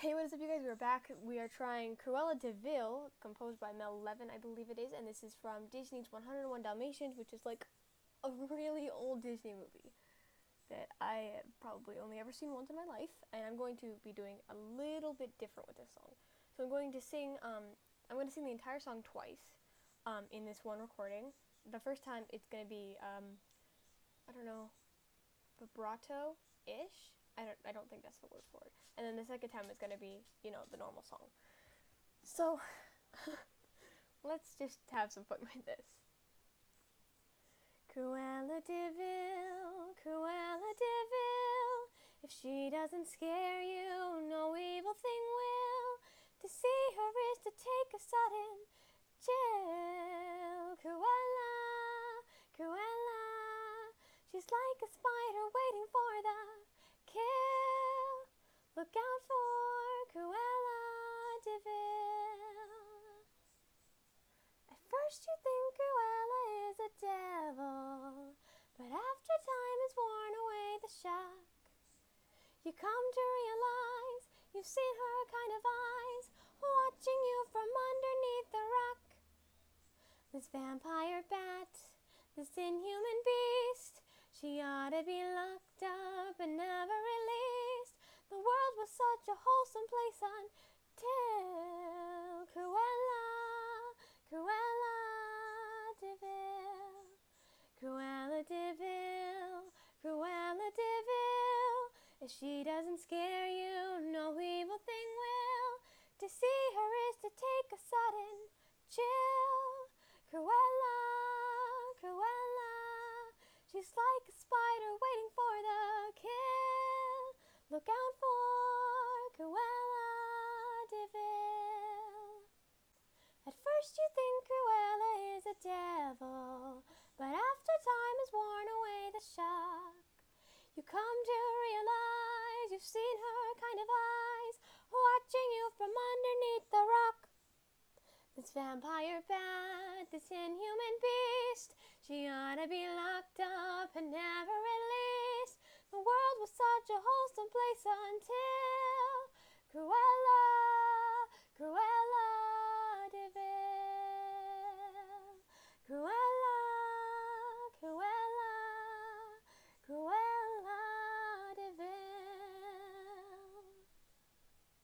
Hey, what is up, you guys? We're back. We are trying Cruella de Vil, composed by Mel Leven, I believe it is, and this is from Disney's 101 Dalmatians, which is like a really old Disney movie that I have probably only ever seen once in my life, and I'm going to be doing a little bit different with this song. So I'm going to sing. Um, I'm going to sing the entire song twice um, in this one recording. The first time it's going to be, um, I don't know, vibrato ish I don't I don't think that's the word for it. And then the second time is gonna be, you know, the normal song. So let's just have some fun with this. Cruella de Vil, Cruella de Vil. If she doesn't scare you, no evil thing will. To see her is to take a sudden chill. Cruella, Cruella. She's like a spider waiting for the kill. Look out for Cruella de Vil. At first you think Cruella is a devil, but after time has worn away the shock, you come to realize you've seen her kind of eyes watching you from underneath the rock. This vampire bat, this inhuman beast, she ought to be locked up and never released. The world was such a wholesome place until She doesn't scare you, no evil thing will. To see her is to take a sudden chill. Cruella, Cruella. She's like a spider waiting for the kill. Look out for Cruella de Vil. At first you think Cruella is a devil, but after time has worn away the shock, you come to realize you've seen her kind of eyes watching you from underneath the rock. This vampire bat, this inhuman beast, she ought to be locked up and never released. The world was such a wholesome place until